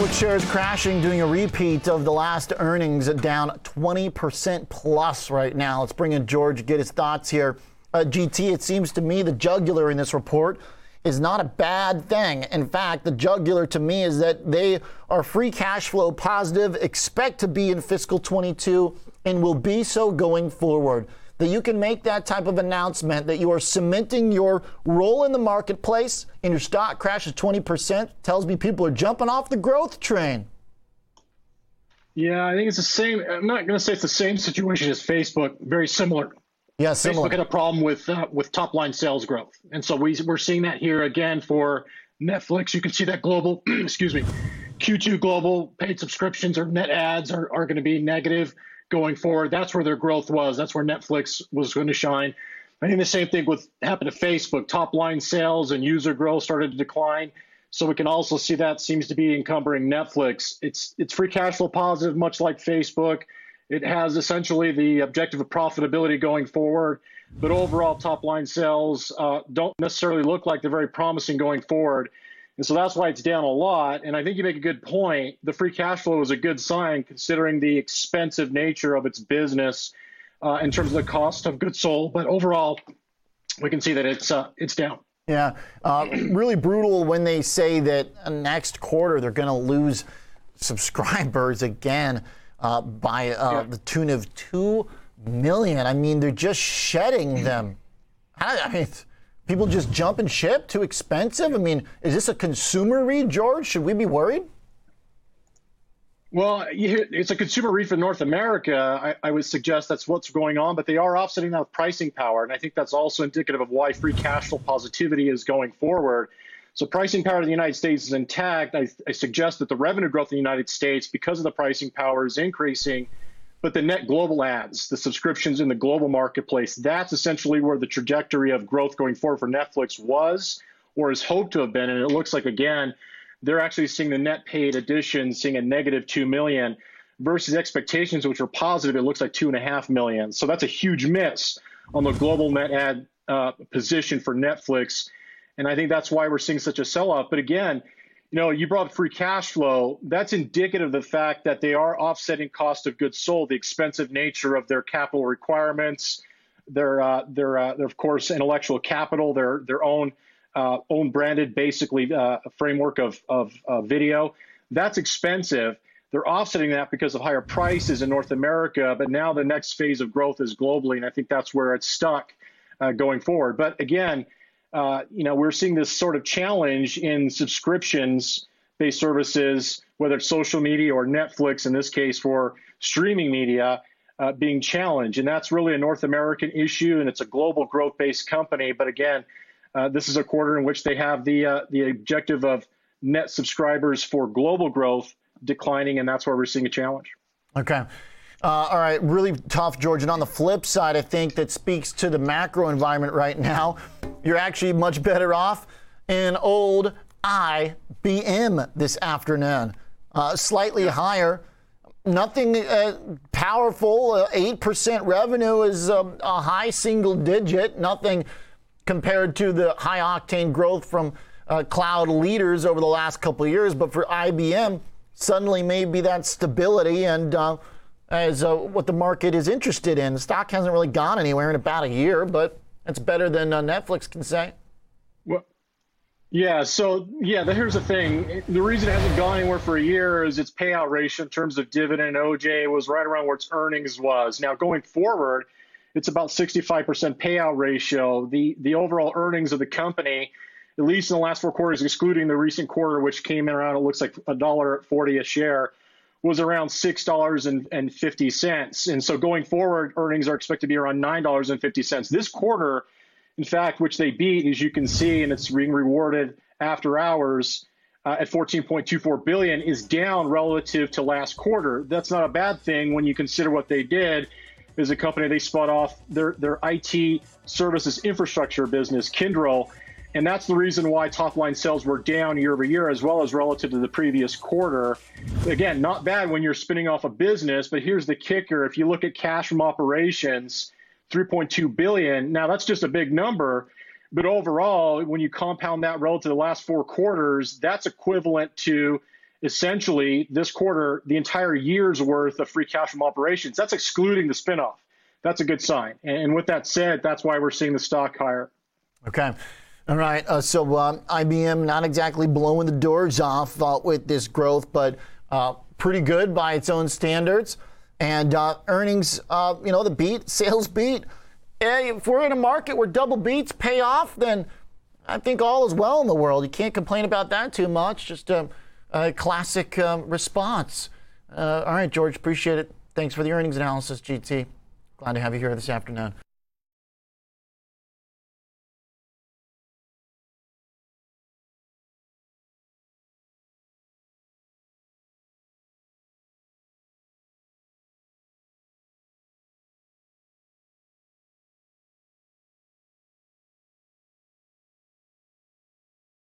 Netflix shares crashing, doing a repeat of the last earnings, down 20% plus right now. Let's bring in George, get his thoughts here. Uh, GT, it seems to me the jugular in this report is not a bad thing. In fact, the jugular to me is that they are free cash flow positive, expect to be in fiscal 22, and will be so going forward. That you can make that type of announcement that you are cementing your role in the marketplace and your stock crashes 20% tells me people are jumping off the growth train. Yeah, I think it's the same. I'm not going to say it's the same situation as Facebook. Very similar. Yeah, similar. Facebook had a problem with uh, with top line sales growth, and so we we're seeing that here again for Netflix. You can see that global, excuse me, Q2 global paid subscriptions or net adds are, are going to be negative going forward. That's where their growth was. That's where Netflix was going to shine. I think the same thing with happened to Facebook. Top line sales and user growth started to decline. So we can also see that seems to be encumbering Netflix. It's it's free cash flow positive, much like Facebook. It has essentially the objective of profitability going forward, but overall top line sales uh, don't necessarily look like they're very promising going forward. And so that's why it's down a lot. And I think you make a good point. The free cash flow is a good sign considering the expensive nature of its business uh, in terms of the cost of goods sold. But overall, we can see that it's uh, it's down. Yeah, uh, really brutal when they say that next quarter they're going to lose subscribers again uh, by uh, yeah. the tune of two million. I mean, they're just shedding them. I, I mean, people just jump and ship. Too expensive. I mean, is this a consumer read, George? Should we be worried? Well, it's a consumer read for North America. I, I, would suggest that's what's going on, but they are offsetting that with pricing power. And I think that's also indicative of why free cash flow positivity is going forward. So pricing power in the United States is intact. I, I, suggest that the revenue growth in the United States, because of the pricing power, is increasing. But the net global adds, the subscriptions in the global marketplace, that's essentially where the trajectory of growth going forward for Netflix was or is hoped to have been. And it looks like, again, they're actually seeing the net paid additions seeing a negative 2 million versus expectations, which were positive. It looks like 2.5 million. So that's a huge miss on the global net add uh, position for Netflix and I think that's why we're seeing such a sell off. But again, you know, you brought free cash flow. That's indicative of the fact that they are offsetting cost of goods sold, the expensive nature of their capital requirements, their uh, their, uh, their of course intellectual capital, their their own uh, own branded basically uh, framework of of video. That's expensive. They're offsetting that because of higher prices in North America, but now the next phase of growth is globally, and I think that's where it's stuck uh, going forward. But again uh, you know, we're seeing this sort of challenge in subscriptions based services, whether it's social media or Netflix, in this case for streaming media, uh, being challenged. And that's really a North American issue, and it's a global growth based company. But again, uh, this is a quarter in which they have the, uh, the objective of net subscribers for global growth declining, and that's where we're seeing a challenge. Okay. Uh, all right, really tough, George. And on the flip side, I think that speaks to the macro environment right now. You're actually much better off in old IBM this afternoon. Uh, slightly higher. Nothing uh, powerful. 8% uh, revenue is um, a high single digit. Nothing compared to the high octane growth from uh, cloud leaders over the last couple of years. But for IBM, suddenly maybe that stability and uh, as uh, what the market is interested in. The stock hasn't really gone anywhere in about a year, but it's better than uh, Netflix can say. Well, yeah. So yeah, the, here's the thing: the reason it hasn't gone anywhere for a year is its payout ratio in terms of dividend OJ was right around where its earnings was. Now going forward, it's about 65% payout ratio. The the overall earnings of the company. At least in the last four quarters, excluding the recent quarter, which came in around, it looks like a dollar forty a share, was around $6.50. And so going forward, earnings are expected to be around $9.50. This quarter, in fact, which they beat, as you can see, and it's being rewarded after hours uh, at 14.24 billion, is down relative to last quarter. That's not a bad thing when you consider what they did. As a company, they spun off their, their IT services infrastructure business, Kyndryl, and that's the reason why top line sales were down year over year as well as relative to the previous quarter. Again, not bad when you're spinning off a business, but here's the kicker. If you look at cash from operations, 3.2 billion. Now that's just a big number, but overall, when you compound that relative to the last four quarters, that's equivalent to essentially this quarter the entire year's worth of free cash from operations. That's excluding the spinoff. That's a good sign. And with that said, that's why we're seeing the stock higher. Okay. All right. Uh, so uh, IBM not exactly blowing the doors off uh, with this growth, but uh, pretty good by its own standards. And uh, earnings, uh, you know, the beat, sales beat. Hey, if we're in a market where double beats pay off, then I think all is well in the world. You can't complain about that too much. Just a, a classic um, response. all right, George, appreciate it. Thanks for the earnings analysis, GT. Glad to have you here this afternoon.